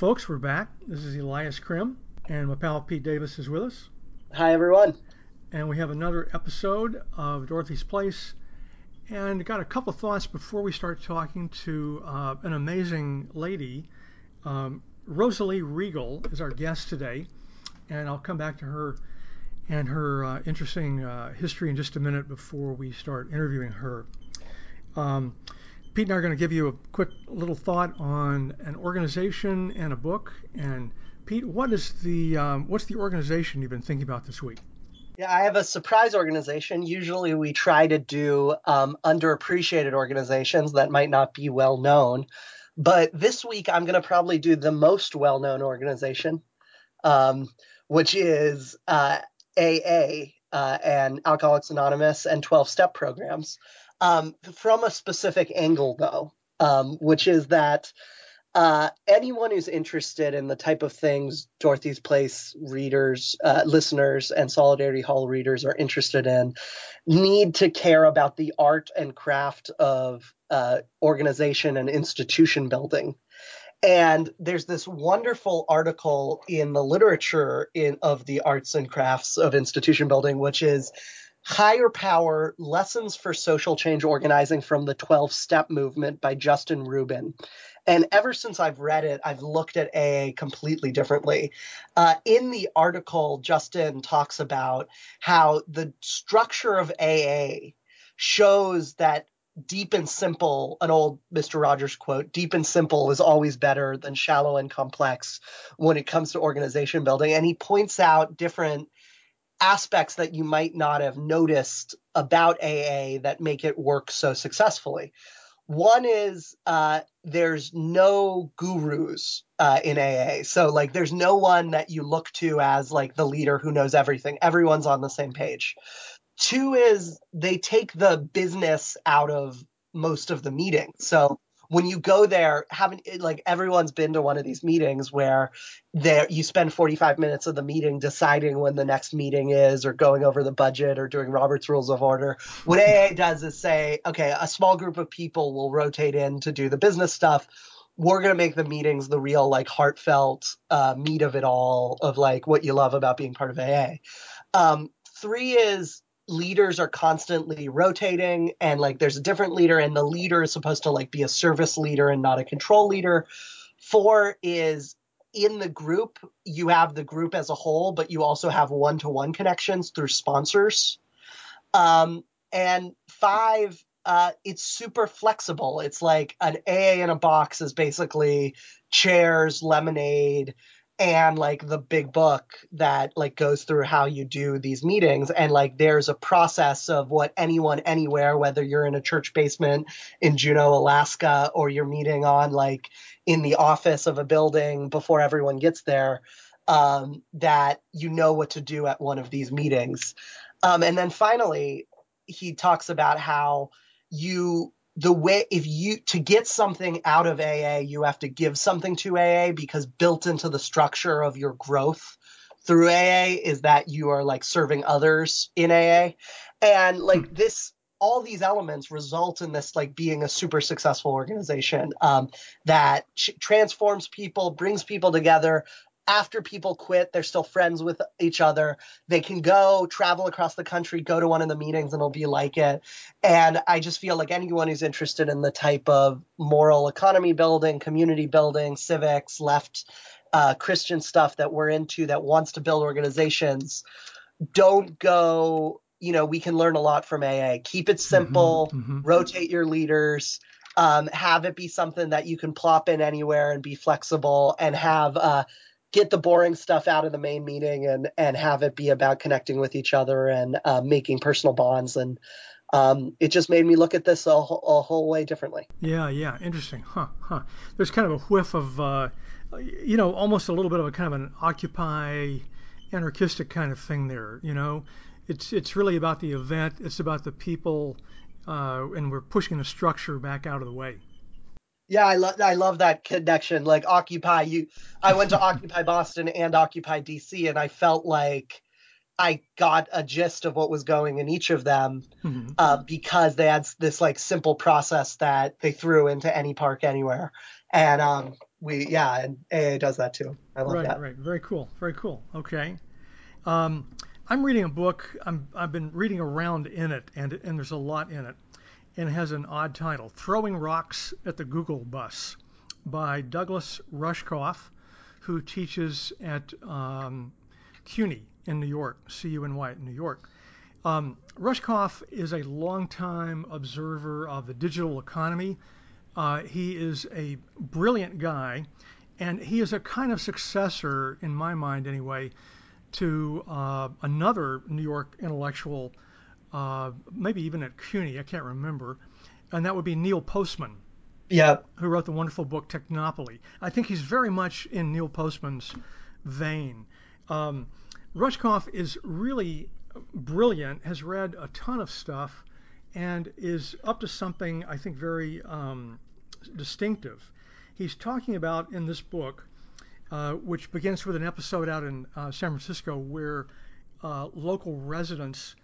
Folks. We're back. This is Elias Crim, and my pal Pete Davis is with us. Hi, everyone. And we have another episode of Dorothy's Place. And got a couple thoughts before we start talking to uh, an amazing lady. Um, Rosalie Riegle is our guest today, and I'll come back to her and her uh, interesting uh, history in just a minute before we start interviewing her. Um, Pete and I are going to give you a quick little thought on an organization and a book. And Pete, what is the um, what's the organization you've been thinking about this week? Yeah, I have a surprise organization. Usually, we try to do um, underappreciated organizations that might not be well known. But this week, I'm going to probably do the most well known organization, um, which is uh, AA uh, and Alcoholics Anonymous and 12 step programs. Um, from a specific angle, though, um, which is that uh, anyone who's interested in the type of things Dorothy's Place readers, uh, listeners, and Solidarity Hall readers are interested in need to care about the art and craft of uh, organization and institution building. And there's this wonderful article in the literature in, of the arts and crafts of institution building, which is Higher Power Lessons for Social Change Organizing from the 12 Step Movement by Justin Rubin. And ever since I've read it, I've looked at AA completely differently. Uh, in the article, Justin talks about how the structure of AA shows that deep and simple, an old Mr. Rogers quote, deep and simple is always better than shallow and complex when it comes to organization building. And he points out different aspects that you might not have noticed about AA that make it work so successfully. One is uh, there's no gurus uh, in AA. So, like, there's no one that you look to as like the leader who knows everything. Everyone's on the same page. Two is they take the business out of most of the meeting. So, when you go there, having like everyone's been to one of these meetings where there you spend 45 minutes of the meeting deciding when the next meeting is or going over the budget or doing Robert's Rules of Order. What AA does is say, okay, a small group of people will rotate in to do the business stuff. We're gonna make the meetings the real like heartfelt uh, meat of it all of like what you love about being part of AA. Um, three is leaders are constantly rotating and like there's a different leader and the leader is supposed to like be a service leader and not a control leader. Four is in the group, you have the group as a whole, but you also have one to one connections through sponsors. Um, and five, uh, it's super flexible. It's like an AA in a box is basically chairs, lemonade, and like the big book that like goes through how you do these meetings. And like there's a process of what anyone anywhere whether you're in a church basement in Juneau Alaska or you're meeting on like in the office of a building before everyone gets there um, that you know what to do at one of these meetings. Um, and then finally he talks about how you the way if you to get something out of AA, you have to give something to AA because built into the structure of your growth through AA is that you are like serving others in AA. And like hmm. this all these elements result in this like being a super successful organization um, that ch- transforms people brings people together after people quit, they're still friends with each other. They can go travel across the country, go to one of the meetings, and it'll be like it. And I just feel like anyone who's interested in the type of moral economy building, community building, civics, left uh, Christian stuff that we're into that wants to build organizations, don't go. You know, we can learn a lot from AA. Keep it simple, mm-hmm, mm-hmm. rotate your leaders. Um, have it be something that you can plop in anywhere and be flexible and have uh, get the boring stuff out of the main meeting and and have it be about connecting with each other and uh, making personal bonds and um, it just made me look at this a, a, whole way differently. Yeah, yeah, interesting, huh? Huh. There's kind of a whiff of, uh, you know, almost a little bit of a kind of an occupy, anarchistic kind of thing there. You know, it's it's really about the event. It's about the people, uh, and we're pushing the structure back out of the way. Yeah, I love I love that connection. Like Occupy, you I went to Occupy Boston and Occupy DC, and I felt like I got a gist of what was going in each of them mm-hmm. uh, because they had this like simple process that they threw into any park anywhere. And um, we yeah, and AA does that too. I love right, that. Right, Very cool. Very cool. Okay. Um, I'm reading a book. I'm, I've been reading around in it, and and there's a lot in it, and has an odd title: "Throwing Rocks at the Google Bus," by Douglas Rushkoff, who teaches at um, CUNY in New York, C-U-N-Y in New York. Um, Rushkoff is a longtime observer of the digital economy. Uh, he is a brilliant guy, and he is a kind of successor, in my mind anyway, to uh, another New York intellectual, uh, maybe even at CUNY, I can't remember, and that would be Neil Postman. Yeah. Who wrote the wonderful book Technopoly. I think he's very much in Neil Postman's vein. Um, Rushkoff is really brilliant, has read a ton of stuff, and is up to something I think very um, distinctive. He's talking about in this book, uh, which begins with an episode out in uh, San Francisco where uh, local residents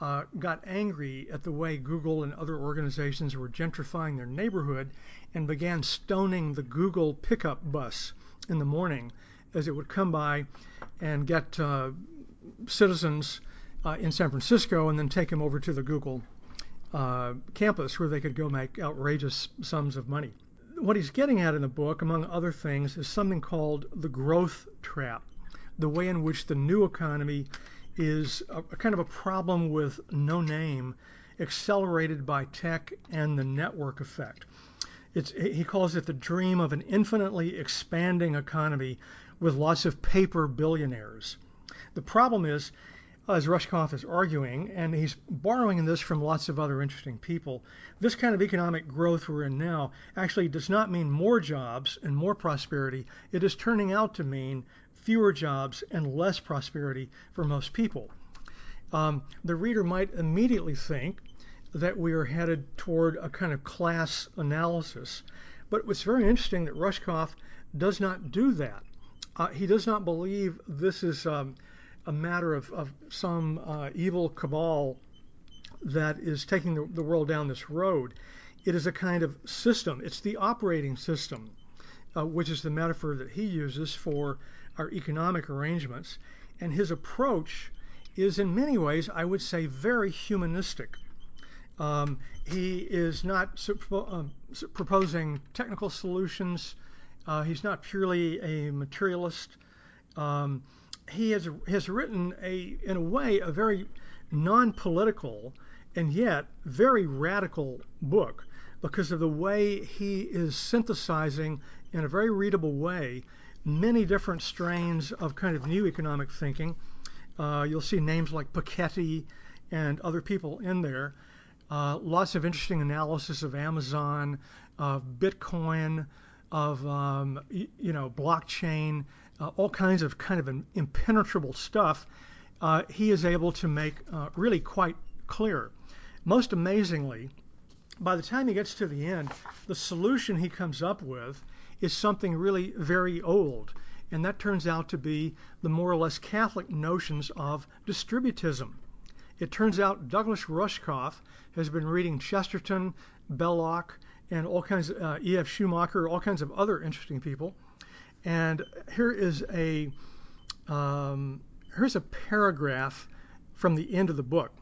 uh, got angry at the way Google and other organizations were gentrifying their neighborhood and began stoning the Google pickup bus in the morning as it would come by and get uh, citizens uh, in San Francisco and then take them over to the Google uh, campus where they could go make outrageous sums of money. What he's getting at in the book, among other things, is something called the growth trap, the way in which the new economy is a, a kind of a problem with no name, accelerated by tech and the network effect. It's, he calls it the dream of an infinitely expanding economy with lots of paper billionaires. The problem is, as Rushkoff is arguing, and he's borrowing this from lots of other interesting people, this kind of economic growth we're in now actually does not mean more jobs and more prosperity. It is turning out to mean fewer jobs and less prosperity for most people. Um, the reader might immediately think that we are headed toward a kind of class analysis. But it's very interesting that Rushkoff does not do that. Uh, he does not believe this is um, a matter of, of some uh, evil cabal that is taking the, the, world down this road. It is a kind of system. It's the operating system, uh, which is the metaphor that he uses for our economic arrangements. And his approach is, in many ways, I would say, very humanistic. Um, he is not um, proposing technical solutions. Uh, he's not purely a materialist. Um, he has has written a in a way a very non-political and yet very radical book because of the way he is synthesizing in a very readable way many different strains of kind of new economic thinking. Uh, you'll see names like Piketty and other people in there. Uh, lots of interesting analysis of Amazon, of Bitcoin, of um, you know blockchain, uh, all kinds of kind of impenetrable stuff. Uh, he is able to make uh, really quite clear. Most amazingly, by the time he gets to the end, the solution he comes up with is something really very old, and that turns out to be the more or less Catholic notions of distributism. It turns out Douglas Rushkoff has been reading Chesterton, Belloc, and all kinds of uh, E.F. Schumacher, all kinds of other interesting people. And here is a um, here's a paragraph from the end of the book.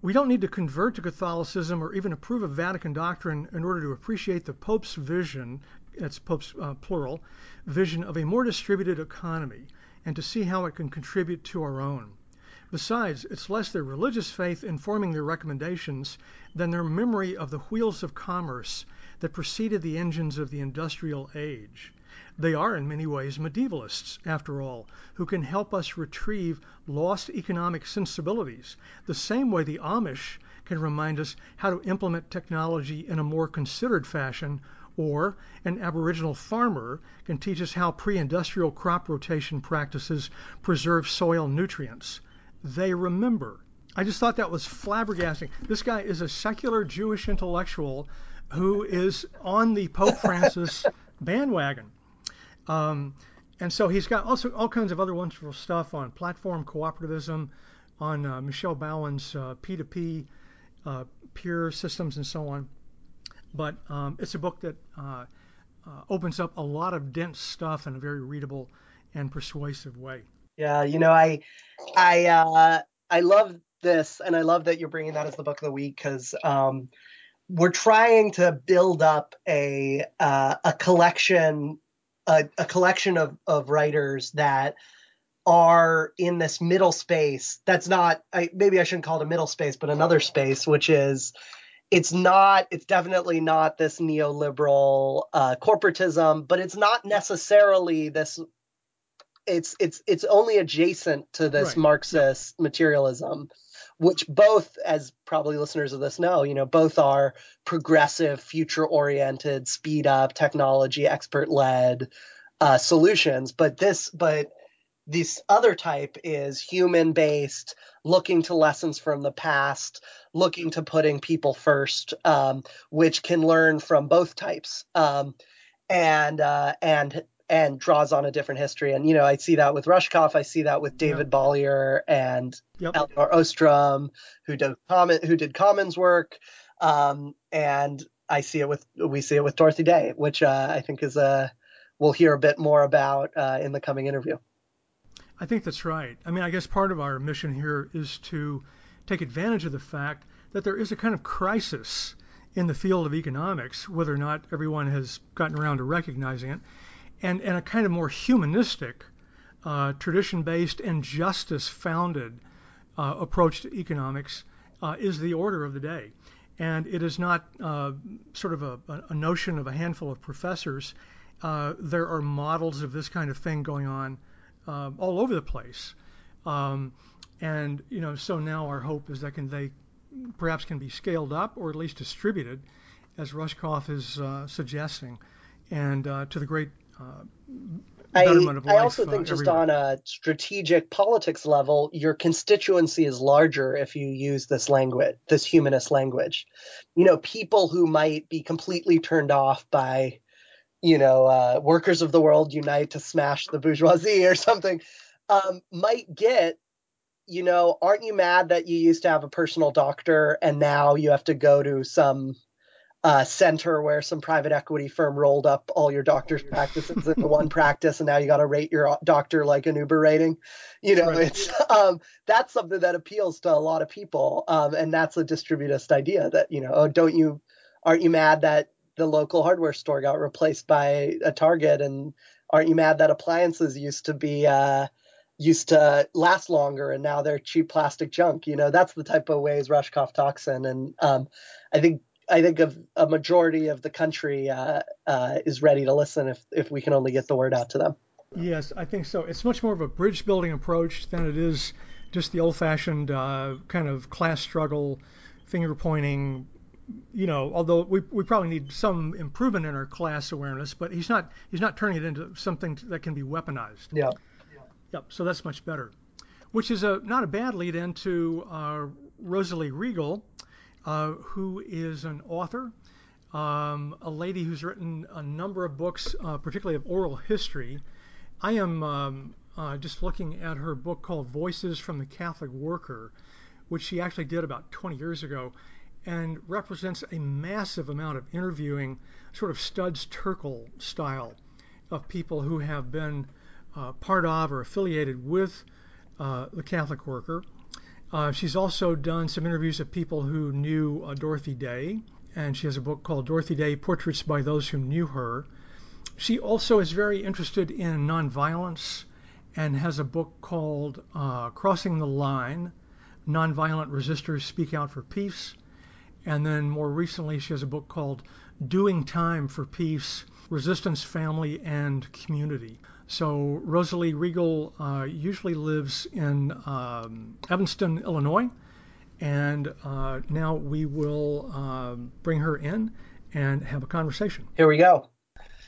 We don't need to convert to Catholicism or even approve of Vatican doctrine in order to appreciate the Pope's vision, that's Pope's uh, plural, vision of a more distributed economy and to see how it can contribute to our own. Besides, it's less their religious faith informing their recommendations than their memory of the wheels of commerce that preceded the engines of the industrial age. They are in many ways medievalists, after all, who can help us retrieve lost economic sensibilities, the same way the Amish can remind us how to implement technology in a more considered fashion, or an Aboriginal farmer can teach us how pre industrial crop rotation practices preserve soil nutrients they remember. I just thought that was flabbergasting. This guy is a secular Jewish intellectual who is on the Pope Francis bandwagon. Um, and so he's got also all kinds of other wonderful stuff on platform cooperativism, on uh, Michel Bauwens's uh, P2P uh, peer systems and so on. But um, it's a book that uh, uh, opens up a lot of dense stuff in a very readable and persuasive way. Yeah, you know, I, I, uh, I love this, and I love that you're bringing that as the book of the week because um, we're trying to build up a uh, a collection, a, a collection of of writers that are in this middle space. That's not, I, maybe I shouldn't call it a middle space, but another space, which is it's not it's definitely not this neoliberal uh, corporatism but it's not necessarily this it's it's it's only adjacent to this right. marxist materialism which both as probably listeners of this know you know both are progressive future oriented speed up technology expert led uh, solutions but this but this other type is human based looking to lessons from the past looking to putting people first, um, which can learn from both types, um, and uh, and and draws on a different history. And you know, I see that with Rushkoff, I see that with David yep. Bollier and yep. Elinor Ostrom, who did common who did Commons work, um, and I see it with we see it with Dorothy Day, which uh, I think is a we'll hear a bit more about uh, in the coming interview. I think that's right. I mean, I guess part of our mission here is to take advantage of the fact that there is a kind of crisis in the field of economics, whether or not everyone has gotten around to recognizing it, and, and a kind of more humanistic, uh, tradition based, and justice founded uh, approach to economics uh, is the order of the day. And it is not uh, sort of a, a, notion of a handful of professors. Uh, there are models of this kind of thing going on uh, all over the place. Um, and you know, so now our hope is that can they perhaps can be scaled up or at least distributed, as Rushkoff is uh, suggesting, and uh, to the great uh, I, I, also think just on a strategic politics level, your constituency is larger if you use this language, this humanist language. You know, people who might be completely turned off by, you know, uh, workers of the world unite to smash the bourgeoisie or something, um, might get you know, aren't you mad that you used to have a personal doctor and now you have to go to some uh, center where some private equity firm rolled up all your doctor's practices into one practice, and now you got to rate your doctor like an Uber rating. You know, right. it's um, that's something that appeals to a lot of people, um, and that's a distributist idea that you know, oh, don't you, aren't you mad that the local hardware store got replaced by a Target, and aren't you mad that appliances used to be uh, used to last longer and now they're cheap plastic junk. You know, that's the type of ways Rushkoff talks in. And um, I think I think of a majority of the country uh, uh, is ready to listen if if we can only get the word out to them. Yes, I think so. It's much more of a bridge building approach than it is just the old fashioned uh, kind of class struggle, finger pointing. You know, although we, we probably need some improvement in our class awareness, but he's not he's not turning it into something that can be weaponized. Yeah. Yep, so that's much better. Which is a, not a bad lead into uh, Rosalie Riegle, uh, who is an author, um, a lady who's written a number of books, uh, particularly of oral history. I am um, uh, just looking at her book called Voices from the Catholic Worker, which she actually did about 20 years ago, and represents a massive amount of interviewing, sort of Studs Terkel style, of people who have been uh, part of or affiliated with uh, the Catholic Worker. Uh, she's also done some interviews of people who knew uh, Dorothy Day, and she has a book called Dorothy Day Portraits by Those Who Knew Her. She also is very interested in nonviolence and has a book called uh, Crossing the Line Nonviolent Resistors Speak Out for Peace. And then more recently, she has a book called Doing Time for Peace Resistance, Family, and Community. So Rosalie Riegle uh, usually lives in um, Evanston, Illinois, and uh, now we will uh, bring her in and have a conversation. Here we go.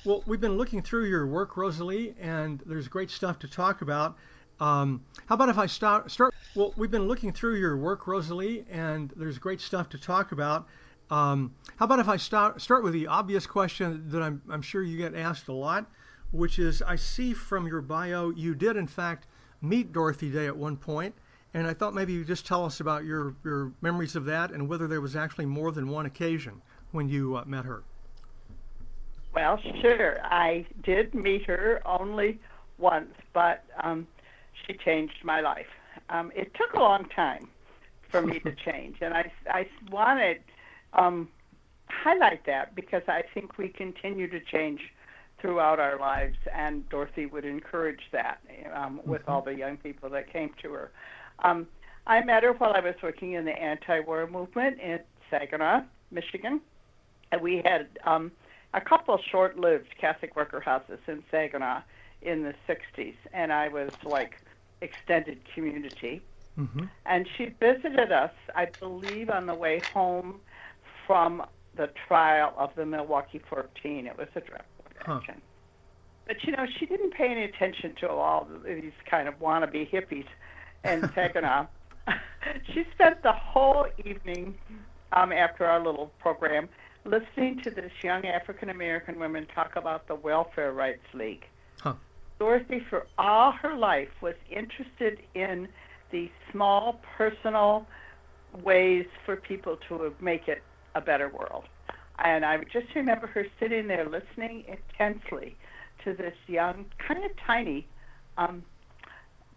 Well, we've been looking through your work, Rosalie, and there's great stuff to talk about. Um, how about if I start? Start. Well, we've been looking through your work, Rosalie, and there's great stuff to talk about. Um, how about if I start start with the obvious question that I'm, I'm sure you get asked a lot? which is I see from your bio you did in fact meet Dorothy Day at one point, and I thought maybe you'd just tell us about your your memories of that and whether there was actually more than one occasion when you uh, met her. Well, sure. I did meet her only once, but um, she changed my life. Um, it took a long time for me to change, and I I wanted um, highlight that because I think we continue to change throughout our lives, and Dorothy would encourage that um, with mm-hmm. all the young people that came to her. Um, I met her while I was working in the anti-war movement in Saginaw, Michigan, and we had um, a couple short-lived Catholic worker houses in Saginaw in the 60s, and I was like extended community. Mm-hmm. And she visited us, I believe, on the way home from the trial of the Milwaukee 14. It was a drug huh. But you know, she didn't pay any attention to all these kind of wannabe hippies in Saginaw. she spent the whole evening um, after our little program listening to this young African American woman talk about the Welfare Rights League. Dorothy, for all her life, was interested in the small personal ways for people to make it a better world. And I just remember her sitting there listening intensely to this young, kind of tiny um,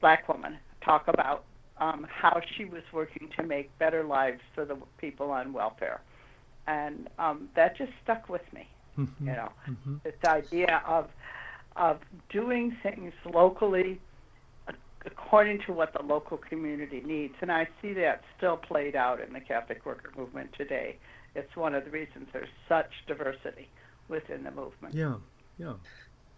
black woman talk about um, how she was working to make better lives for the people on welfare. And um, that just stuck with me. Mm-hmm. You know, mm-hmm. this idea of of doing things locally according to what the local community needs. And I see that still played out in the Catholic worker movement today. It's one of the reasons there's such diversity within the movement. Yeah, yeah.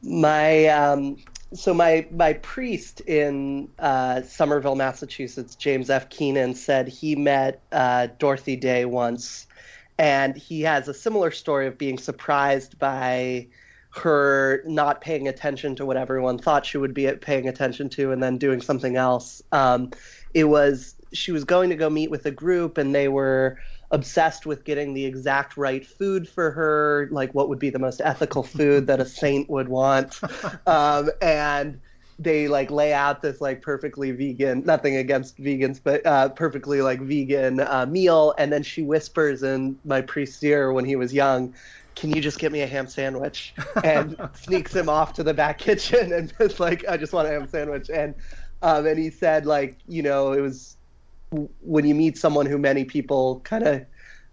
My um, so my my priest in uh, Somerville, Massachusetts, James F. Keenan, said he met uh, Dorothy Day once, and he has a similar story of being surprised by her not paying attention to what everyone thought she would be paying attention to and then doing something else. Um, it was she was going to go meet with a group and they were obsessed with getting the exact right food for her, like what would be the most ethical food that a saint would want. Um, and they like lay out this like perfectly vegan, nothing against vegans, but uh, perfectly like vegan uh, meal. And then she whispers in my priest's ear when he was young, can you just get me a ham sandwich? And sneaks him off to the back kitchen and is like, I just want a ham sandwich. And um, and he said like, you know, it was when you meet someone who many people kind of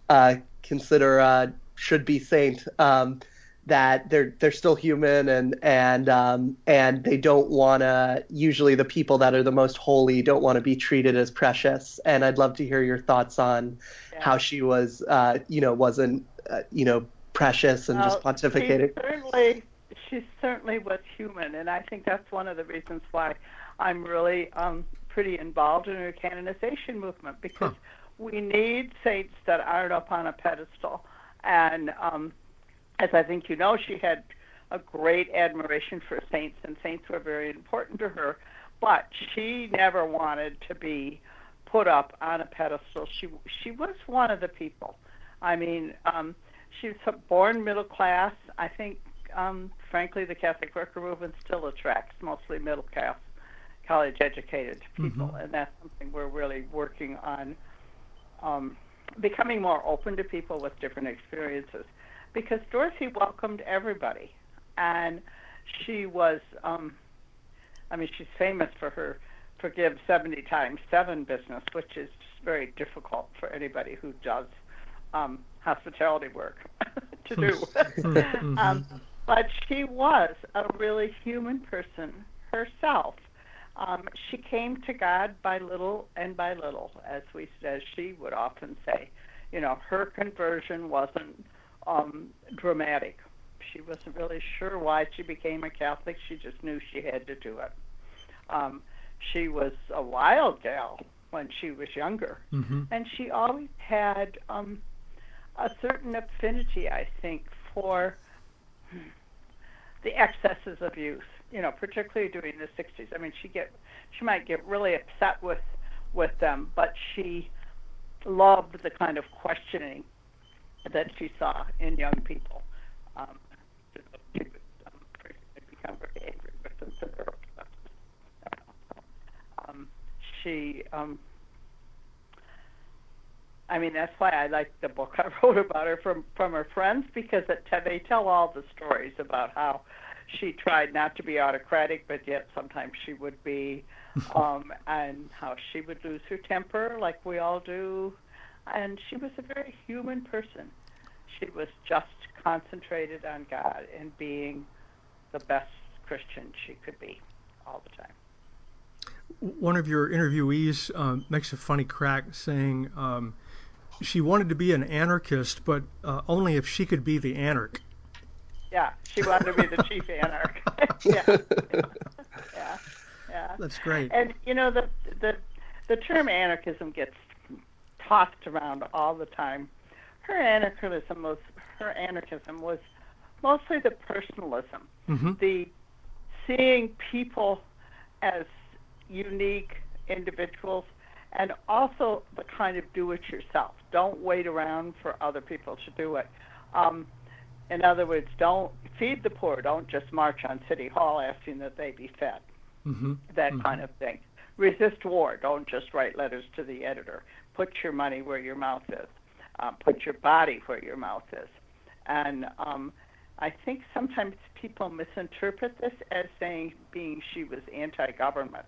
uh, consider uh, should be saint, um, that they're they're still human and and um, and they don't want to. Usually, the people that are the most holy don't want to be treated as precious. And I'd love to hear your thoughts on yeah. how she was, uh, you know, wasn't, uh, you know, precious and well, just pontificated. She certainly, she certainly was human, and I think that's one of the reasons why I'm really um, pretty involved in her canonization movement because huh. we need saints that aren't up on a pedestal. And um, as I think you know, she had a great admiration for saints, and saints were very important to her. But she never wanted to be put up on a pedestal. She she was one of the people. I mean, um, she was born middle class. I think, um, frankly, the Catholic worker movement still attracts mostly middle class, college educated people, mm-hmm. and that's something we're really working on um, becoming more open to people with different experiences. Because Dorothy welcomed everybody, and she was, um, I mean, she's famous for her forgive 70 times 7 business, which is just very difficult for anybody who does um, hospitality work to do. Mm-hmm. um, but she was a really human person herself. Um, she came to God by little and by little, as we as she would often say. You know, her conversion wasn't um, dramatic. She wasn't really sure why she became a Catholic. She just knew she had to do it. Um, she was a wild gal when she was younger, mm-hmm. and she always had um, a certain affinity, I think, for the excesses of youth. You know, particularly during the '60s. I mean, she get she might get really upset with with them, but she loved the kind of questioning that she saw in young people. Um, she um, I mean, that's why I like the book I wrote about her from from her friends because it, they tell all the stories about how she tried not to be autocratic, but yet sometimes she would be, um, and how she would lose her temper like we all do. And she was a very human person. She was just concentrated on God and being the best Christian she could be all the time. One of your interviewees uh, makes a funny crack saying um, she wanted to be an anarchist, but uh, only if she could be the anarch. Yeah, she wanted to be the chief anarch. yeah, yeah, yeah. That's great. And you know the the the term anarchism gets tossed around all the time. Her anarchism was her anarchism was mostly the personalism, mm-hmm. the seeing people as unique individuals, and also the kind of do it yourself. Don't wait around for other people to do it. Um, in other words, don't feed the poor. Don't just march on City Hall asking that they be fed. Mm-hmm. That mm-hmm. kind of thing. Resist war. Don't just write letters to the editor. Put your money where your mouth is. Um, put your body where your mouth is. And um, I think sometimes people misinterpret this as saying being she was anti-government.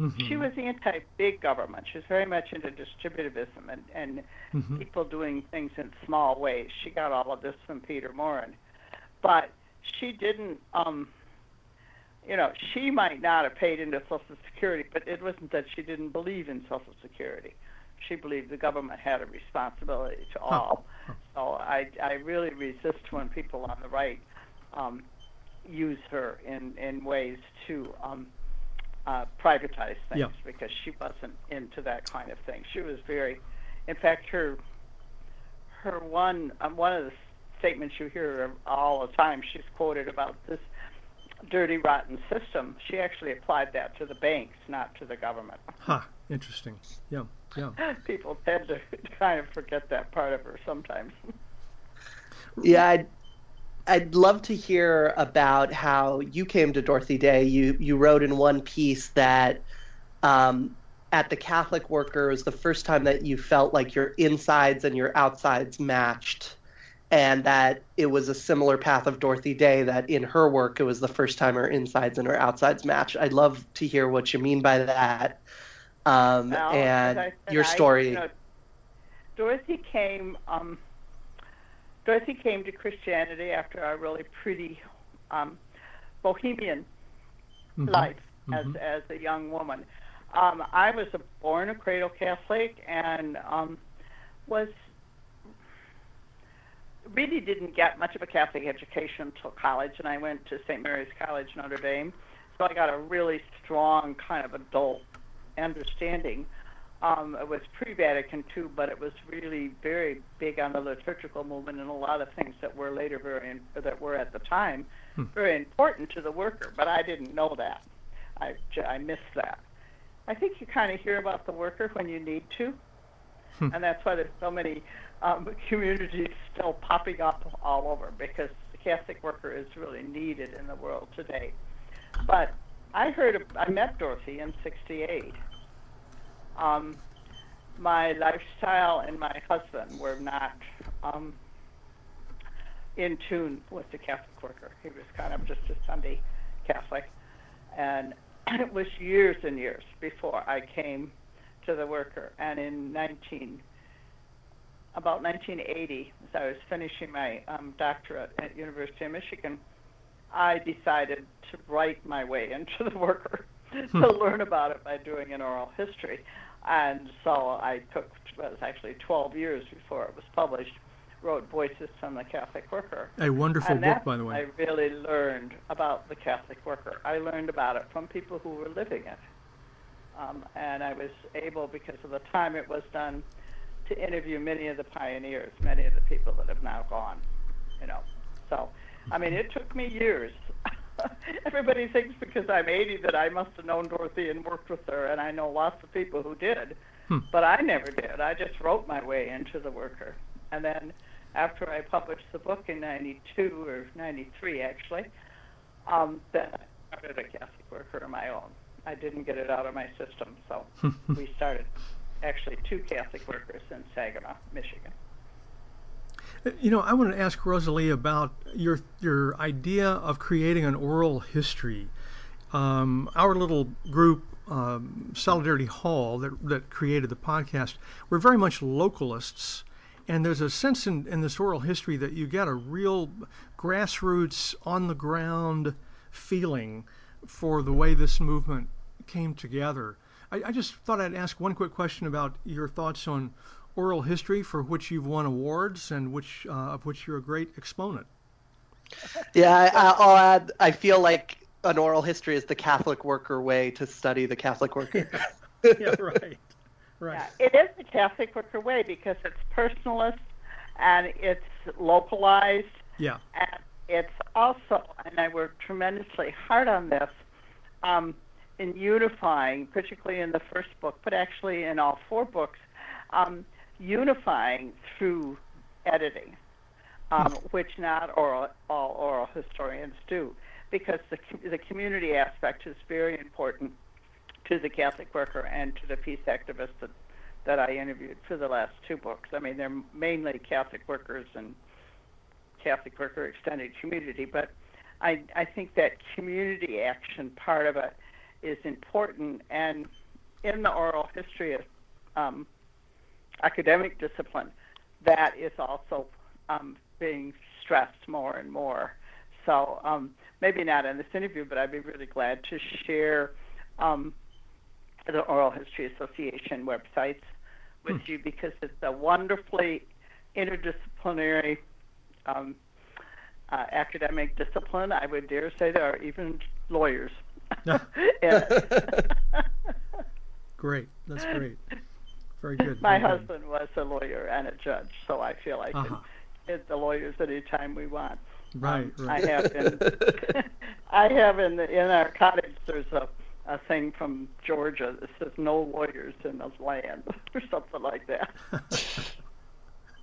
Mm-hmm. She was anti-big government. She was very much into distributivism and, and mm-hmm. people doing things in small ways. She got all of this from Peter Maurin. but she didn't. Um, you know, she might not have paid into Social Security, but it wasn't that she didn't believe in Social Security. She believed the government had a responsibility to all. So I, I really resist when people on the right um, use her in, in ways to um, uh, privatize things yeah. because she wasn't into that kind of thing. She was very, in fact, her her one um, one of the statements you hear all the time. She's quoted about this dirty, rotten system. She actually applied that to the banks, not to the government. Huh. Interesting. Yeah. Yeah. People tend to kind of forget that part of her sometimes. yeah, I'd, I'd love to hear about how you came to Dorothy Day. You you wrote in one piece that um, at the Catholic Worker was the first time that you felt like your insides and your outsides matched, and that it was a similar path of Dorothy Day. That in her work, it was the first time her insides and her outsides matched. I'd love to hear what you mean by that, um, well, and said, your story. I, you know, Dorothy came. Um, Dorothy came to Christianity after a really pretty um, bohemian mm-hmm. life mm-hmm. as as a young woman. Um, I was a born a cradle Catholic and um, was really didn't get much of a Catholic education until college, and I went to St. Mary's College, Notre Dame. So I got a really strong kind of adult understanding um, it was pre-Vatican II, but it was really very big on the liturgical movement and a lot of things that were later very in, that were at the time Hmm. very important to the worker. But I didn't know that. I I missed that. I think you kind of hear about the worker when you need to, Hmm. and that's why there's so many um, communities still popping up all over because the Catholic worker is really needed in the world today. But I heard I met Dorothy in '68 um, my lifestyle and my husband were not um, in tune with the Catholic worker. He was kind of just a Sunday Catholic. And it was years and years before I came to the worker. And in 19, about 1980, as I was finishing my um, doctorate at University of Michigan, I decided to write my way into the worker to learn about it by doing an oral history. And so I took, well, it was actually 12 years before it was published, wrote Voices from the Catholic Worker. A wonderful and book, by the way. I really learned about the Catholic worker. I learned about it from people who were living it. Um, and I was able, because of the time it was done, to interview many of the pioneers, many of the people that have now gone. You know, so I mean, it took me years. Everybody thinks because I'm 80 that I must have known Dorothy and worked with her, and I know lots of people who did, Hmm. but I never did. I just wrote my way into the worker, and then after I published the book in '92 or '93, actually, um, then I started a Catholic worker of my own. I didn't get it out of my system, so we started. actually two Catholic workers in Saginaw, Michigan. You know, I want to ask Rosalie about your your idea of creating an oral history. Um, our little group, um, Solidarity Hall, that that created the podcast, we're very much localists, and there's a sense in, in this oral history that you get a real grassroots, on the ground feeling for the way this movement came together. I, I just thought I'd ask one quick question about your thoughts on oral history, for which you've won awards and which uh, of which you're a great exponent. Yeah, I, will add. I feel like an oral history is the Catholic worker way to study the Catholic worker. yeah, right. Right. Yeah, it is the Catholic worker way because it's personalist and it's localized. Yeah. And it's also, and I work tremendously hard on this, um, in unifying, particularly in the first book, but actually in all four books, um, unifying through editing, um, hmm. which not oral, all oral historians do, because the, the community aspect is very important to the Catholic worker and to the peace activists that, that I interviewed for the last two books. I mean, they're mainly Catholic workers and Catholic worker extended community, but I, I think that community action part of it is important. And in the oral history of um, academic discipline, that is also um, being stressed more and more. So um, maybe not in this interview, but I'd be really glad to share um, the Oral History Association websites with hmm. you because it's a wonderfully interdisciplinary um, uh, academic discipline. I would dare say there are even lawyers. great, that's great. Very good. My Very husband good. was a lawyer and a judge, so I feel I can uh-huh. hit the lawyers anytime we want. Right, um, right. I have in I have in the, in our cottage. There's a a thing from Georgia that says "No lawyers in the land" or something like that.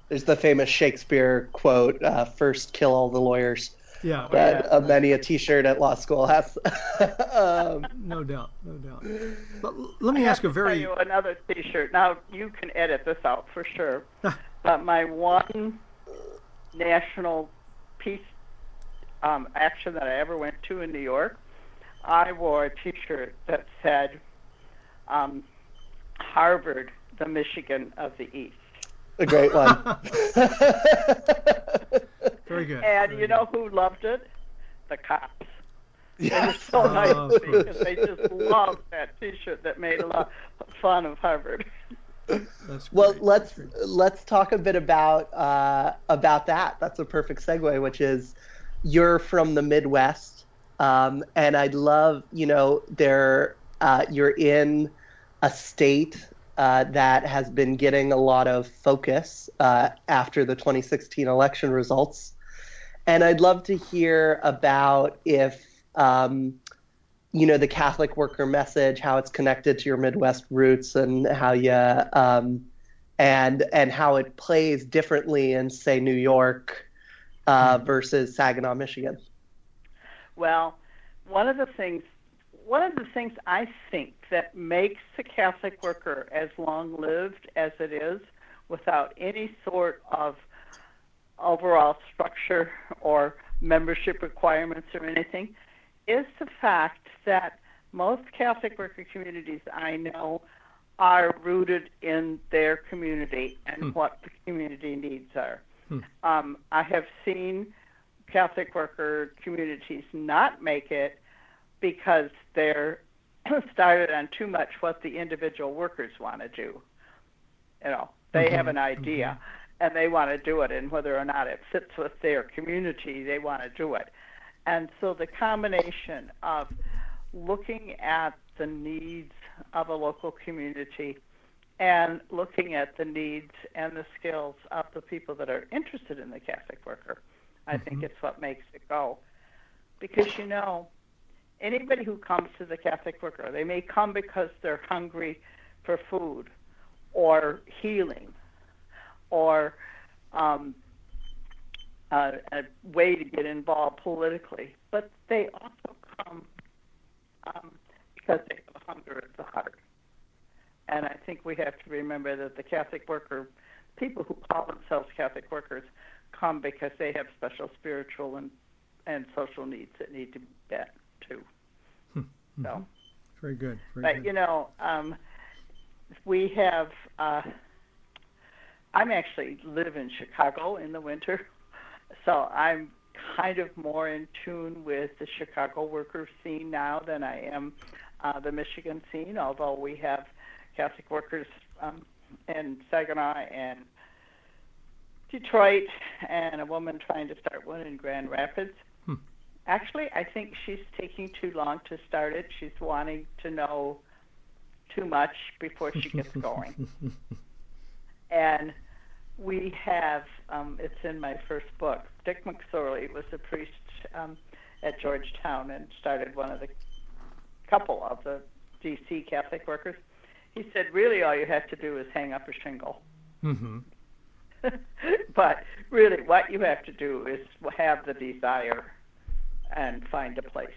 There's the famous Shakespeare quote: uh, "First kill all the lawyers." Yeah, that yeah. Uh, many a T-shirt at law school has. um, no doubt, no doubt. But let me I ask a very. Tell you another T-shirt. Now you can edit this out for sure. but my one national peace um, action that I ever went to in New York, I wore a T-shirt that said um, "Harvard, the Michigan of the East." A great one. Very good. And Very you know good. who loved it? The cops. Yeah. It was so oh, nice because they just loved that T-shirt that made a lot of fun of Harvard. well, let's let's talk a bit about uh, about that. That's a perfect segue, which is you're from the Midwest, um, and I'd love you know there uh, you're in a state uh, that has been getting a lot of focus uh, after the 2016 election results. And I'd love to hear about if, um, you know, the Catholic worker message, how it's connected to your Midwest roots, and how you, um, and and how it plays differently in, say, New York uh, hmm. versus Saginaw, Michigan. Well, one of the things one of the things I think that makes the Catholic worker as long lived as it is without any sort of overall structure or membership requirements or anything is the fact that most Catholic worker communities I know are rooted in their community and hmm. what the community needs are. Hmm. Um, I have seen Catholic worker communities not make it because they're started on too much what the individual workers want to do. You know, they mm-hmm. have an idea mm-hmm. And they want to do it, and whether or not it fits with their community, they want to do it. And so the combination of looking at the needs of a local community and looking at the needs and the skills of the people that are interested in the Catholic worker, I mm-hmm. think it's what makes it go. Because you know, anybody who comes to the Catholic worker, they may come because they're hungry for food or healing or um, a, a way to get involved politically, but they also come um, because they have hunger at the heart. and I think we have to remember that the Catholic worker, people who call themselves Catholic workers, come because they have special spiritual and and social needs that need to be met too. Mm-hmm. So, very good. Very but good. you know, um, we have. Uh, I'm actually live in Chicago in the winter, so I'm kind of more in tune with the Chicago worker scene now than I am uh, the Michigan scene. Although we have Catholic workers um, in Saginaw and Detroit, and a woman trying to start one in Grand Rapids. Hmm. Actually, I think she's taking too long to start it. She's wanting to know too much before she gets going. and we have, um, it's in my first book. Dick McSorley was a priest um, at Georgetown and started one of the couple of the DC Catholic workers. He said, really, all you have to do is hang up a shingle. Mm-hmm. but really, what you have to do is have the desire and find a place.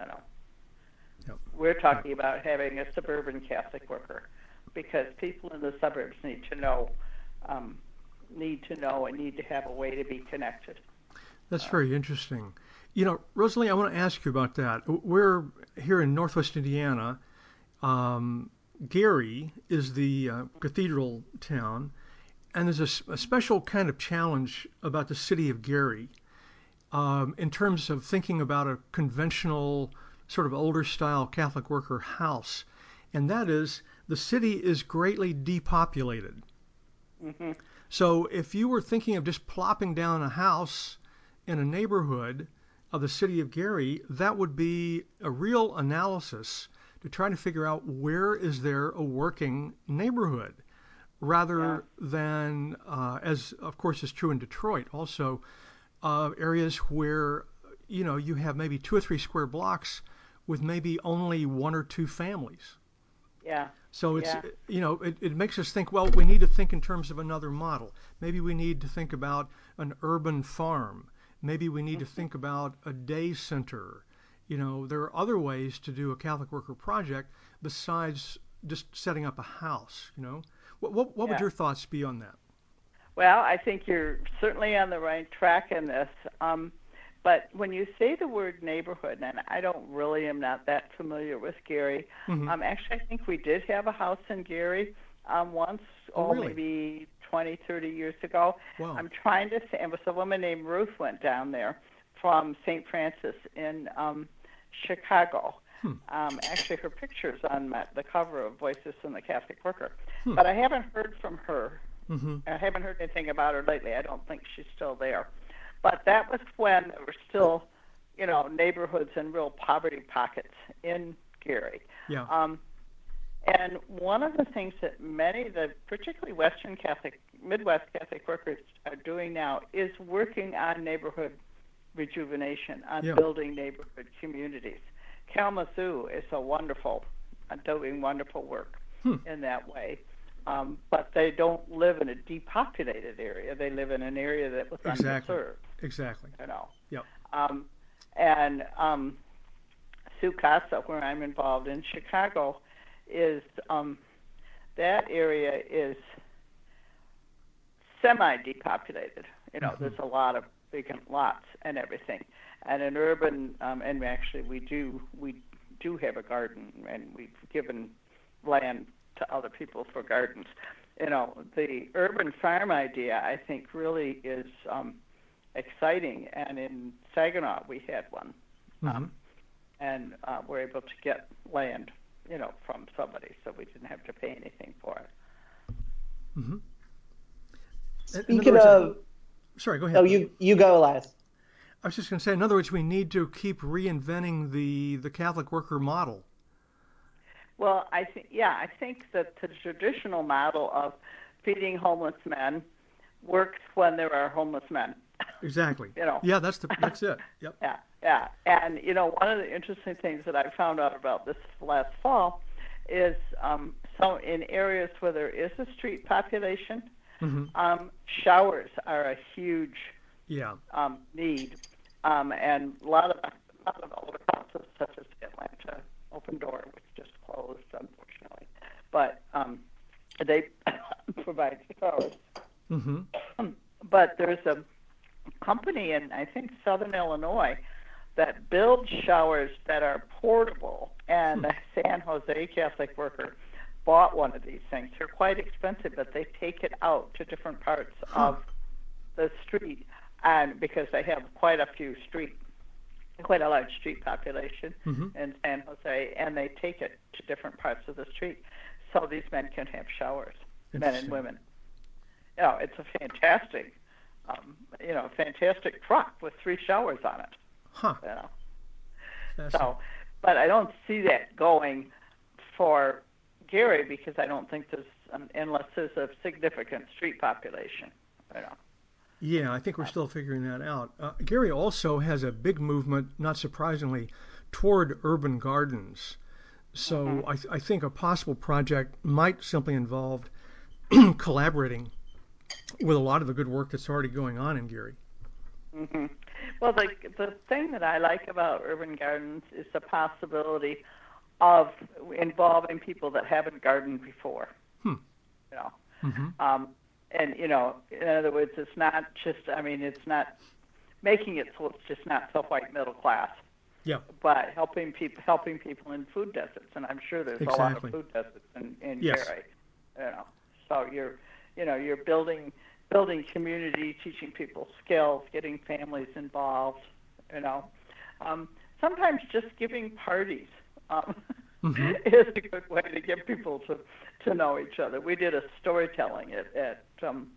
I know. Yep. We're talking about having a suburban Catholic worker because people in the suburbs need to know, um, need to know, and need to have a way to be connected. That's very interesting. You know, Rosalie, I want to ask you about that. We're here in Northwest Indiana. Um, Gary is the uh, cathedral town, and there's a, a, special kind of challenge about the city of Gary um, in terms of thinking about a conventional, sort of older style Catholic worker house, and that is the city is greatly depopulated. Mm-hmm. So if you were thinking of just plopping down a house in a neighborhood of the city of Gary, that would be a real analysis to try to figure out where is there a working neighborhood rather Yeah. than, uh, as of course is true in Detroit, also uh, areas where you know you have maybe two or three square blocks with maybe only one or two families. Yeah. So it's Yeah. you know it, it makes us think. Well, we need to think in terms of another model. Maybe we need to think about an urban farm. Maybe we need to think about a day center. You know, there are other ways to do a Catholic worker project besides just setting up a house. You know, what what, what would your thoughts be on that? Well, I think you're certainly on the right track in this. Um, but when you say the word neighborhood, and I don't really am not that familiar with Gary. Mhm. Um, actually, I think we did have a house in Gary um, once, Oh, or really? maybe 20, 30 years ago. wow. I'm trying to say, it was a woman named Ruth went down there from St. Francis in um, Chicago. Hmm. Um, actually, her picture's on my, the cover of Voices from the Catholic Worker. Hmm. But I haven't heard from her hmm I haven't heard anything about her lately. I don't think she's still there. But that was when there were still, you know, neighborhoods and real poverty pockets in Gary. Yeah. Um, and one of the things that many, of the particularly Western Catholic, Midwest Catholic workers are doing now is working on neighborhood rejuvenation, on Yeah. building neighborhood communities. Kalamazoo is a wonderful, doing wonderful work Hmm. in that way. Um, but they don't live in a depopulated area. They live in an area that was Exactly. underserved Exactly. you know. Yep. Um, and um, Su Casa, where I'm involved in Chicago, is um, that area is semi-depopulated. You know, Mhm. there's a lot of vacant lots and everything. And in urban, um, and actually we do we do have a garden, and we've given land to other people for gardens. You know, the urban farm idea, I think, really is um, exciting. And in Saginaw, we had one, hmm um, and uh, we're able to get land, you know, from somebody, so we didn't have to pay anything for it. hmm Speaking of, sorry, go ahead. oh, you you go, Elias. I was just going to say, in other words, we need to keep reinventing the the Catholic worker model. Well, I think yeah, I think that the traditional model of feeding homeless men works when there are homeless men. Exactly. You know. Yeah, that's the that's it. Yep. Yeah, yeah. And you know, one of the interesting things that I found out about this last fall is um, so in areas where there is a street population, hmm um, showers are a huge Yeah. um, need, um, and a lot of a lot of older houses, such as Atlanta Open Door, which just closed, unfortunately, but um, they provide showers. Mm-hmm. but there's a company in I think Southern Illinois that builds showers that are portable, and a San Jose Catholic worker bought one of these things. They're quite expensive, but they take it out to different parts of the street, and because they have quite a few street, quite a large street population Mm-hmm. in San Jose, and they take it to different parts of the street, so these men can have showers, men and women. You know, it's a fantastic, um, you know, a fantastic truck with three showers on it. Huh. You know, so, but I don't see that going for Gary because I don't think there's um, unless there's a significant street population. You know. Yeah, I think we're still figuring that out. Uh, Gary also has a big movement, not surprisingly, toward urban gardens. So Mhm. I, th- I think a possible project might simply involve collaborating with a lot of the good work that's already going on in Gary. hmm Well, the the thing that I like about urban gardens is the possibility of involving people that haven't gardened before. Hmm. You know, Mm-hmm. um, and you know, in other words, it's not just. I mean, it's not making it so it's just not so white middle class. Yeah. But helping people helping people in food deserts, and I'm sure there's a lot of food deserts in, in Yes. Gary. You know, so you're you know you're building building community, teaching people skills, getting families involved. You know, um, sometimes just giving parties. Um, Mhm. is a good way to get people to to know each other. We did a storytelling at at um,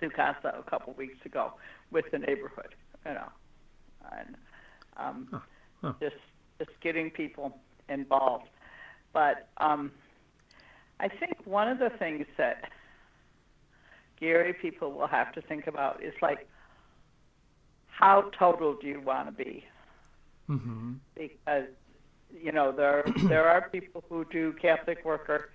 Su Casa a couple weeks ago with the neighborhood, you know, and um, Huh. Huh. just just getting people involved. But um, I think one of the things that Gary people will have to think about is like how total do you want to be? Mm-hmm. because you know there there are people who do Catholic worker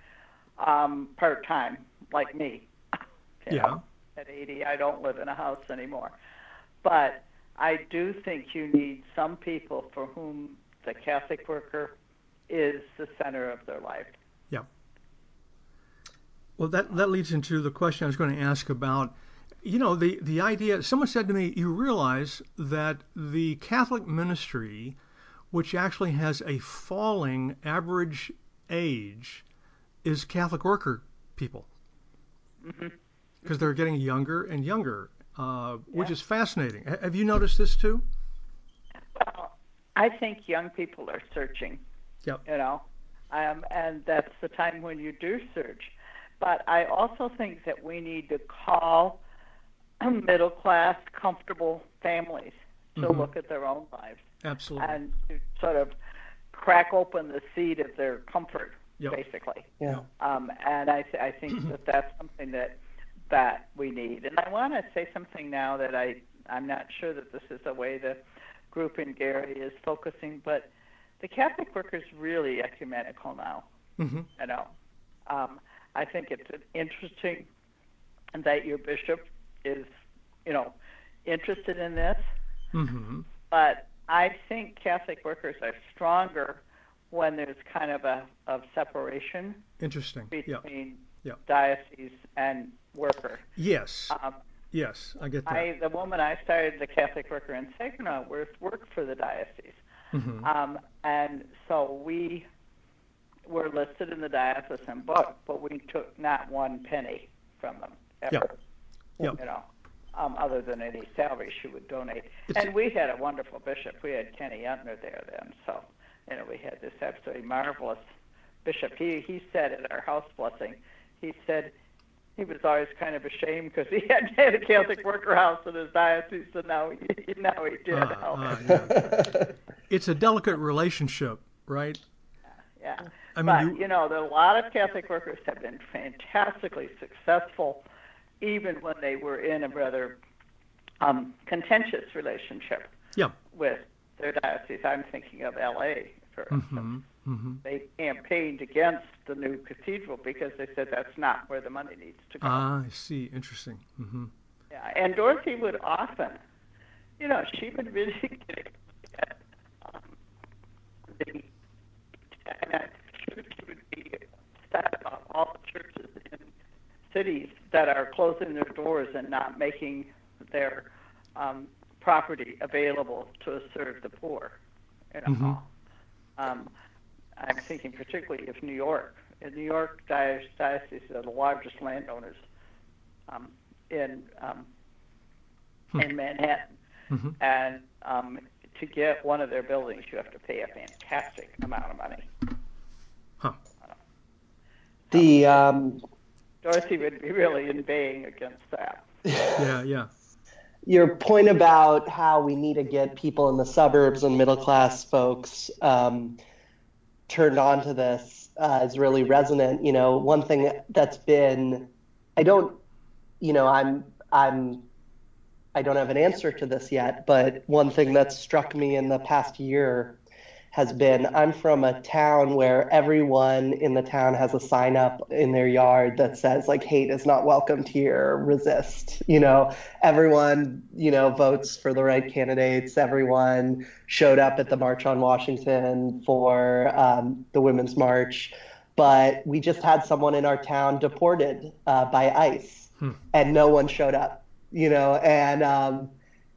um, part time, like me. You Yeah. know, at 80, I don't live in a house anymore, but I do think you need some people for whom the Catholic worker is the center of their life. Well, that that leads into the question I was going to ask about. You know, the the idea. Someone said to me, "You realize that the Catholic ministry, which actually has a falling average age, is Catholic worker people hmm because they're getting younger and younger, uh, which Yeah. is fascinating. Ha- Have you noticed this too? Well, I think young people are searching. Yep. You know, um, and that's the time when you do search. But I also think that we need to call middle class, comfortable families to Mhm. look at their own lives Absolutely. and to sort of crack open the seed of their comfort, Yep. basically. Yeah. Um, and I, th- I think that that's something that that we need. And I want to say something now that I I'm not sure that this is the way the group in Gary is focusing, but the Catholic work is really ecumenical now. hmm You know, um, I think it's interesting that your bishop is, you know, interested in this. hmm But I think Catholic workers are stronger when there's kind of a of separation Interesting. Between Yeah. diocese and worker. Yes. Um, Yes. I get that. I, the woman I started, the Catholic worker in Saginaw, worked worked for the diocese, hmm um, and so we were listed in the diocesan book, but we took not one penny from them ever. Yeah. You know, um, other than any salary she would donate. It's- and we had a wonderful bishop. We had Kenny Untener there then, so you know we had this absolutely marvelous bishop. He he said at our house blessing, he said he was always kind of ashamed because he hadn't had a Catholic worker house in his diocese, and now he now he did. Oh, ah, yeah. It's a delicate relationship, right? yeah. I but mean, you, know, a lot of Catholic workers have been fantastically successful, even when they were in a rather um, contentious relationship Yeah. with their diocese. I'm thinking of L.A. for you. instance. hmm hmm They campaigned against the new cathedral because they said that's not where the money needs to go. Ah, I see. Interesting. hmm Yeah, and Dorothy would often, you know, she would really get um, the, and that she would, she would be upset about all the churches in cities that are closing their doors and not making their um, property available to serve the poor. You know? mm-hmm. um, I'm thinking particularly of New York. In New York Diocese are the largest landowners um, in um, hmm. in Manhattan, mm-hmm. and um, to get one of their buildings, you have to pay a fantastic amount of money. Huh. The um, Dorothy would be really inveighing against that. yeah, yeah. Your point about how we need to get people in the suburbs and middle class folks um, turned on to this uh, is really resonant. You know, one thing that's been, I don't, you know, I'm, I'm, I don't have an answer to this yet, but one thing that's struck me in the past year has been I'm from a town where everyone in the town has a sign up in their yard that says like hate is not welcomed here, resist. You know, everyone, you know, votes for the right candidates. Everyone showed up at the March on Washington for um, the Women's March. But we just had someone in our town deported uh, by ICE, hmm. and no one showed up. You know, and um,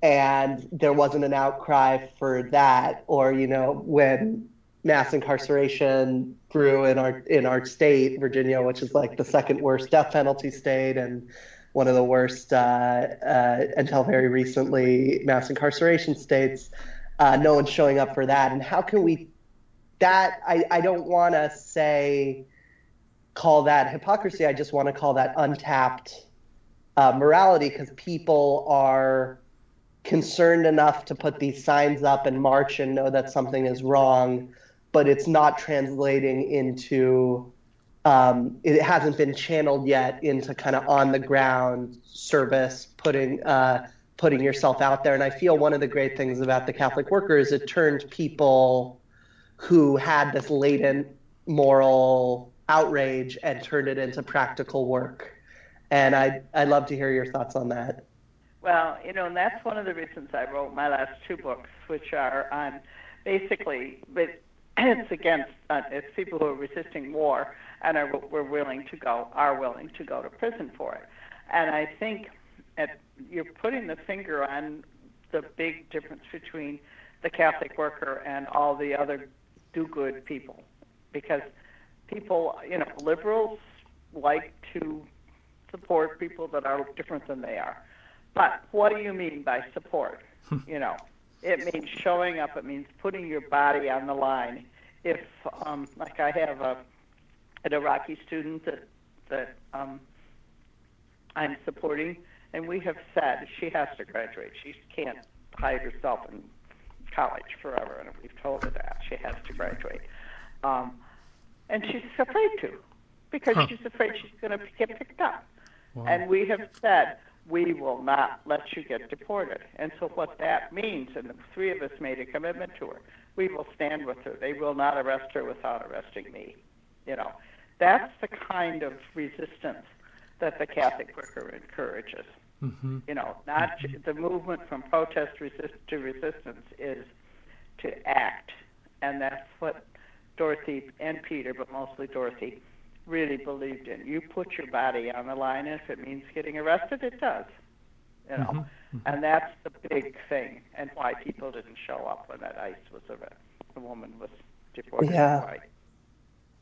and there wasn't an outcry for that or you know when mass incarceration grew in our in our state virginia which is like the second worst death penalty state and one of the worst uh, uh, until very recently mass incarceration states uh, no one's showing up for that. And how can we that i, I don't want to say call that hypocrisy. I just want to call that untapped uh, morality because people are concerned enough to put these signs up and march and know that something is wrong, but it's not translating into um, it hasn't been channeled yet into kind of on the ground service, putting uh, putting yourself out there. And I feel one of the great things about the Catholic worker is it turned people who had this latent moral outrage and turned it into practical work. And I I'd love to hear your thoughts on that. Well, you know, and that's one of the reasons I wrote my last two books, which are on basically, but it's against uh, it's people who are resisting war and are were willing to go are willing to go to prison for it. And I think at, you're putting the finger on the big difference between the Catholic worker and all the other do-good people, because people, you know, liberals like to support people that are different than they are but what do you mean by support? you know, it means showing up. It means putting your body on the line. If, um, like I have a an Iraqi student that that um, I'm supporting, and we have said she has to graduate. She can't hide herself in college forever, and we've told her that she has to graduate. Um, and she's afraid to, because huh. she's afraid she's going to get picked up. Wow. And we have said we will not let you get deported. And so what that means, and the three of us made a commitment to her, we will stand with her. They will not arrest her without arresting me. You know, that's the kind of resistance that the Catholic worker encourages. Mm-hmm. You know, not the movement from protest resist to resistance is to act, and that's what Dorothy and Peter, but mostly Dorothy, really believed in. You put your body on the line, and if it means getting arrested, it does. You know, mm-hmm. mm-hmm. and that's the big thing, and why people didn't show up when that ICE was arrested. The woman was deported. Yeah.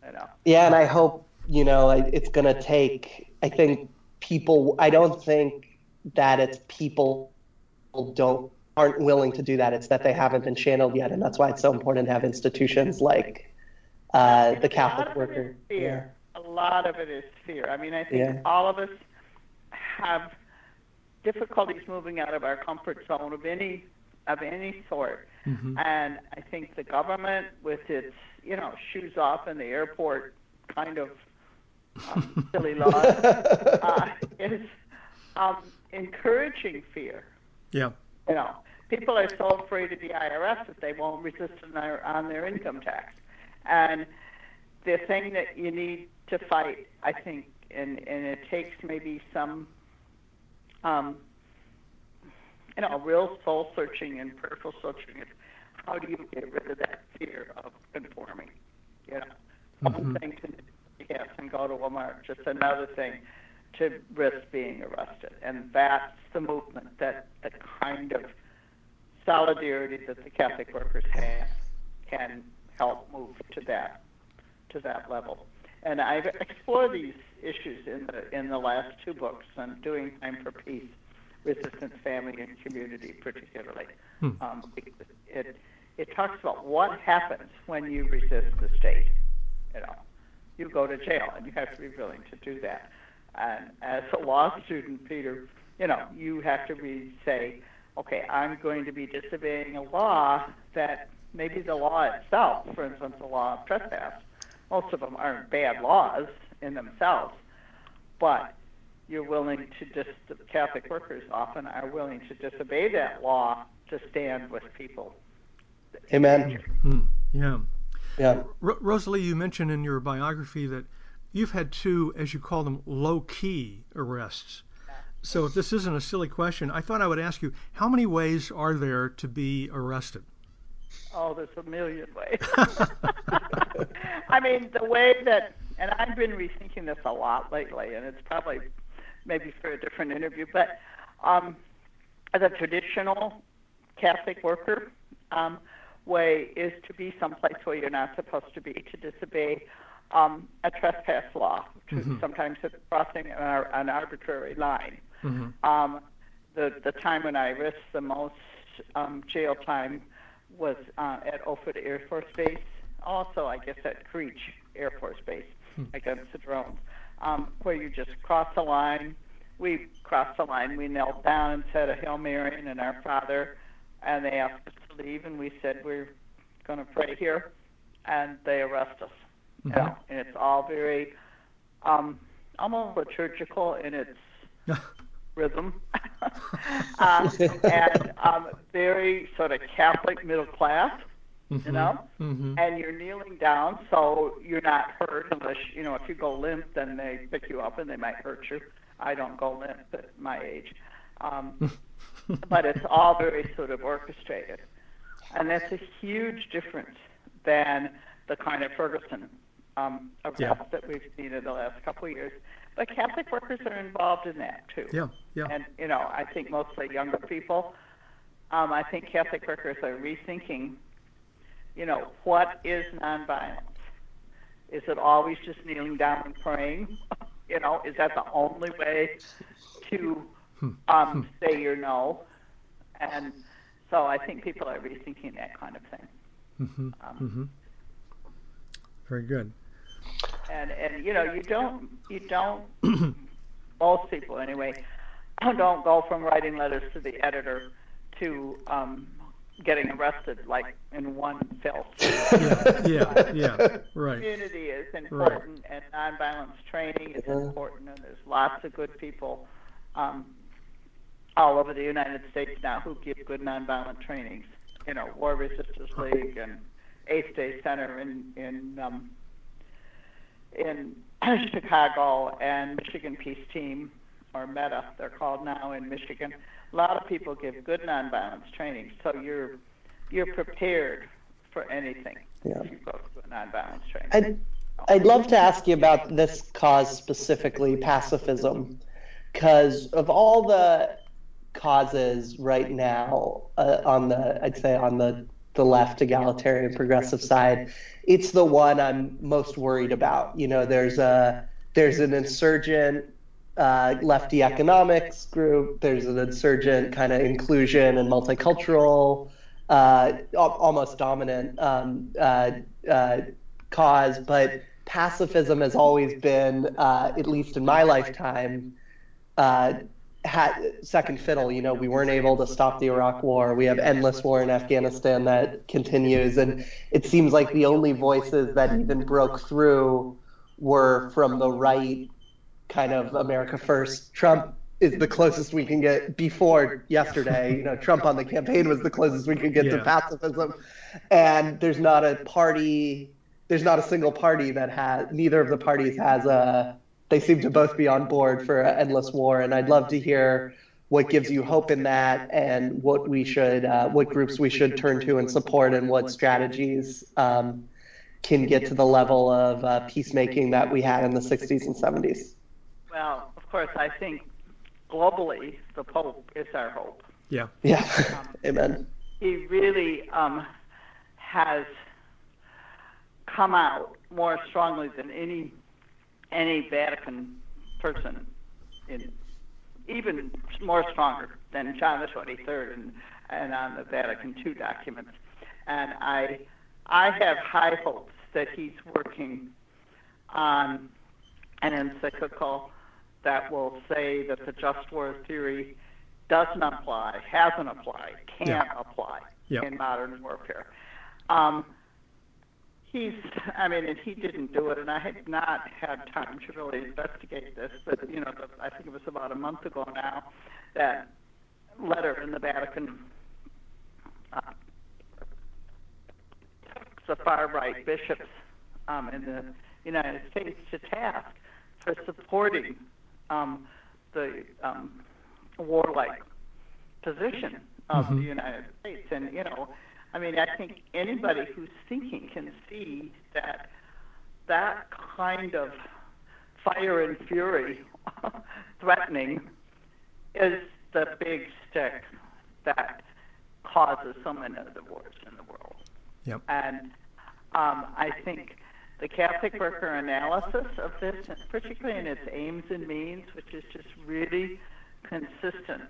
you know. Yeah, and I hope you know it's going to take. I think people. I don't think that it's people don't aren't willing to do that. It's that they haven't been channeled yet, and that's why it's so important to have institutions like uh, the Catholic worker. Fear a lot of it is fear. I mean, I think yeah. all of us have difficulties moving out of our comfort zone of any of any sort. Mm-hmm. And I think the government, with its you know shoes off in the airport kind of um, silly laws, uh, is um, encouraging fear. Yeah. You know, people are so afraid of the IRS that they won't resist on their, on their income tax. And the thing that you need to fight, I think, and and it takes maybe some, um, you know, real soul searching and prayerful searching. Is how do you get rid of that fear of conforming? You know, mm-hmm. one thing to yes and go to Walmart, just another thing to risk being arrested. And that's the movement, that the kind of solidarity that the Catholic workers have can help move to that to that level. And I've explored these issues in the in the last two books on doing time for peace, resistance, family, and community, particularly. Hmm. Um, it it talks about what happens when you resist the state. You know, you go to jail, and you have to be willing to do that. And as a law student, Peter, you know, you have to be say, okay, I'm going to be disobeying a law that maybe the law itself, for instance, the law of trespass, most of them aren't bad laws in themselves, but you're willing to just, the Catholic workers often are willing to disobey that law to stand with people. Amen. Hmm. Yeah. Yeah. R- Rosalie, you mentioned in your biography that you've had two, as you call them, low key arrests. So if this isn't a silly question, I thought I would ask you, how many ways are there to be arrested? Oh, there's a million ways. I mean, the way that, and I've been rethinking this a lot lately, and it's probably maybe for a different interview, but um, the traditional Catholic worker um, way is to be someplace where you're not supposed to be, to disobey um, a trespass law, to mm-hmm. sometimes crossing an, an arbitrary line. Mm-hmm. Um, the the time when I risked the most um, jail time was uh, at Offutt Air Force Base. Also, I guess at Creech Air Force Base hmm. against the drones, um, where you just cross the line. We crossed the line. We knelt down and said a Hail Mary and Our Father, and they asked us to leave, and we said we're going to pray here, and they arrest us. Mm-hmm. You know, and it's all very um, almost liturgical in its rhythm, uh, and um, very sort of Catholic middle class, mm-hmm, you know. Mm-hmm. And you're kneeling down, so you're not hurt unless you know if you go limp, then they pick you up and they might hurt you. I don't go limp at my age, um, but it's all very sort of orchestrated, and that's a huge difference than the kind of Ferguson um, arrest yeah. that we've seen in the last couple of years. But Catholic workers are involved in that too. Yeah, yeah. And you know, I think mostly younger people. Um, I think Catholic workers are rethinking. You know, what is nonviolence? Is it always just kneeling down and praying? you know, is that the only way to hmm. um, hmm. say your no? And so I think people are rethinking that kind of thing. Mm-hmm. Um, mm-hmm. Very good and and you know you don't you don't most people anyway don't go from writing letters to the editor to um, getting arrested like in one fell yeah, yeah, yeah, right. Community is important, right. and nonviolence training is important, and there's lots of good people um, all over the United States now who give good nonviolent trainings. You know, War Resisters League and Eighth Day Center in in um, in Chicago and Michigan Peace Team, or META, they're called now in Michigan. A lot of people give good nonviolence training, so you're you're prepared for anything yeah. if you go to nonviolence training. I'd, I'd love to ask you about this cause specifically, pacifism, because of all the causes right now uh, on the, I'd say on the the left egalitarian progressive side it's the one i'm most worried about. You know there's a there's an insurgent uh, lefty economics group there's an insurgent kind of inclusion and multicultural uh, almost dominant um, uh, uh, cause but pacifism has always been uh, at least in my lifetime uh, had second fiddle. You know, we weren't able to stop the Iraq War. We have endless war in Afghanistan that continues, and it seems like the only voices that even broke through were from the right, kind of America First. Trump is the closest we can get before yesterday. You know, Trump on the campaign was the closest we could get yeah. to pacifism, and there's not a party. There's not a single party that has. Neither of the parties has a they seem to both be on board for endless war, and I'd love to hear what gives you hope in that, and what we should, uh, what groups we should turn to and support, and what strategies um, can get to the level of uh, peacemaking that we had in the 60s and 70s. Well, of course, I think globally the Pope is our hope. Yeah. Yeah. Um, Amen. He really um, has come out more strongly than any any Vatican person, in even more stronger than John the 23rd and, and on the Vatican II documents. And I I have high hopes that he's working on an encyclical that will say that the just war theory doesn't apply, hasn't applied, can't yeah. apply in modern warfare. Um, he's, I mean, and he didn't do it, and I had not had time to really investigate this, but, you know, the, I think it was about a month ago now, that letter in the Vatican uh, the far right bishops um, in the United States to task for supporting um, the um, warlike position of mm-hmm. the United States. And, you know, I mean, I think anybody who's thinking can see that that kind of fire and fury threatening is the big stick that causes so many of the wars in the world. Yep. And um, I think the Catholic worker analysis of this, particularly in its aims and means, which is just really consistent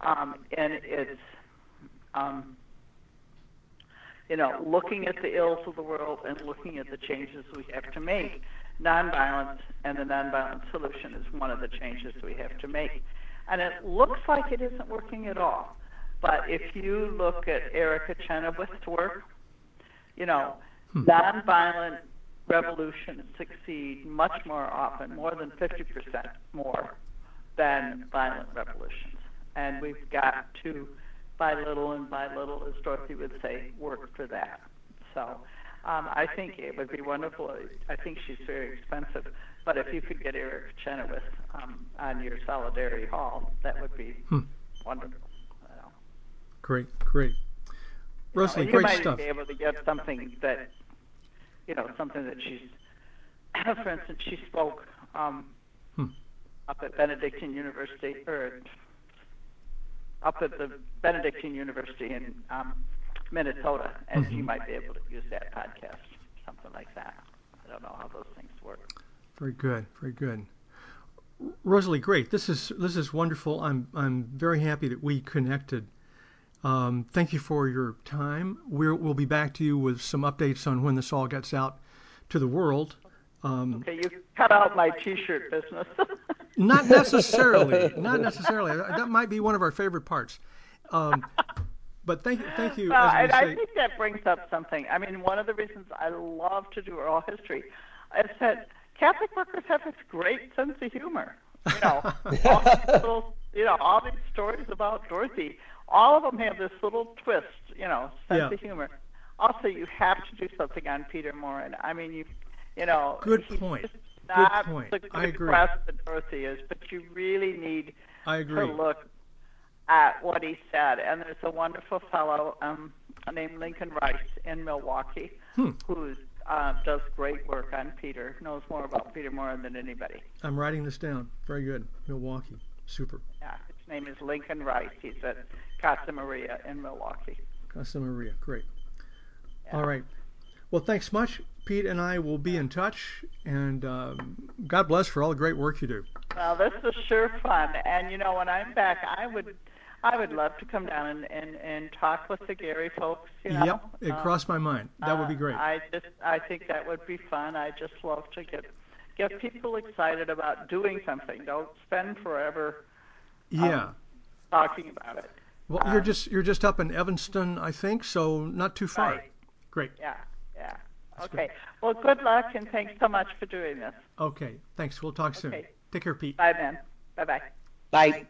um, in its, um, you know, looking at the ills of the world and looking at the changes we have to make. Nonviolence and the nonviolent solution is one of the changes we have to make. And it looks like it isn't working at all. But if you look at Erica Chenoweth's work, you know, hmm. nonviolent revolutions succeed much more often, more than 50% more than violent revolutions. And we've got to, by little and by little, as Dorothy would say, work for that. So um, I think it would be wonderful. I think she's very expensive. But if you could get Eric Chenoweth um, on your Solidarity Hall, that would be hmm. wonderful. Great, great. Rosalie, you great might stuff. be able to get something that, you know, something that she's, for instance, she spoke um, hmm. up at Benedictine University, or up at the Benedictine University in um, Minnesota, and mm-hmm. she might be able to use that podcast, something like that. I don't know how those things work. Very good, very good. Rosalie, great. This is this is wonderful. I'm I'm very happy that we connected um, thank you for your time. we will be back to you with some updates on when this all gets out to the world. Um, okay, you cut out my T-shirt business. not necessarily. Not necessarily. That might be one of our favorite parts. Um, but thank you, thank you. Well, and I think that brings up something. I mean, one of the reasons I love to do oral history is that Catholic workers have this great sense of humor. You know, all these little, you know, all these stories about Dorothy all of them have this little twist, you know, sense yeah. of humor. Also, you have to do something on Peter Maurin. I mean, you, you know, good point. Not good point. The good I agree. That Dorothy is, but you really need I agree. to look at what he said. And there's a wonderful fellow um, named Lincoln Rice in Milwaukee hmm. who uh, does great work on Peter, knows more about Peter Maurin than anybody. I'm writing this down. Very good. Milwaukee. Super. Yeah, his name is Lincoln Rice. He's at Casa Maria in Milwaukee. Casa Maria, great. Yeah. All right. Well, thanks much. Pete and I will be in touch, and um, God bless for all the great work you do. Well, this is sure fun, and you know, when I'm back, I would, I would love to come down and and, and talk with the Gary folks. You know? Yep, it um, crossed my mind. That would be great. Uh, I just, I think that would be fun. I just love to get get people excited about doing something. Don't spend forever. Um, yeah. Talking about it. Well, um, you're just you're just up in Evanston, I think, so not too far. Right. Great. Yeah, yeah. That's okay. Well, good luck and thanks so much for doing this. Okay. Thanks. We'll talk soon. Okay. Take care, Pete. Bye, then. Bye-bye. Bye.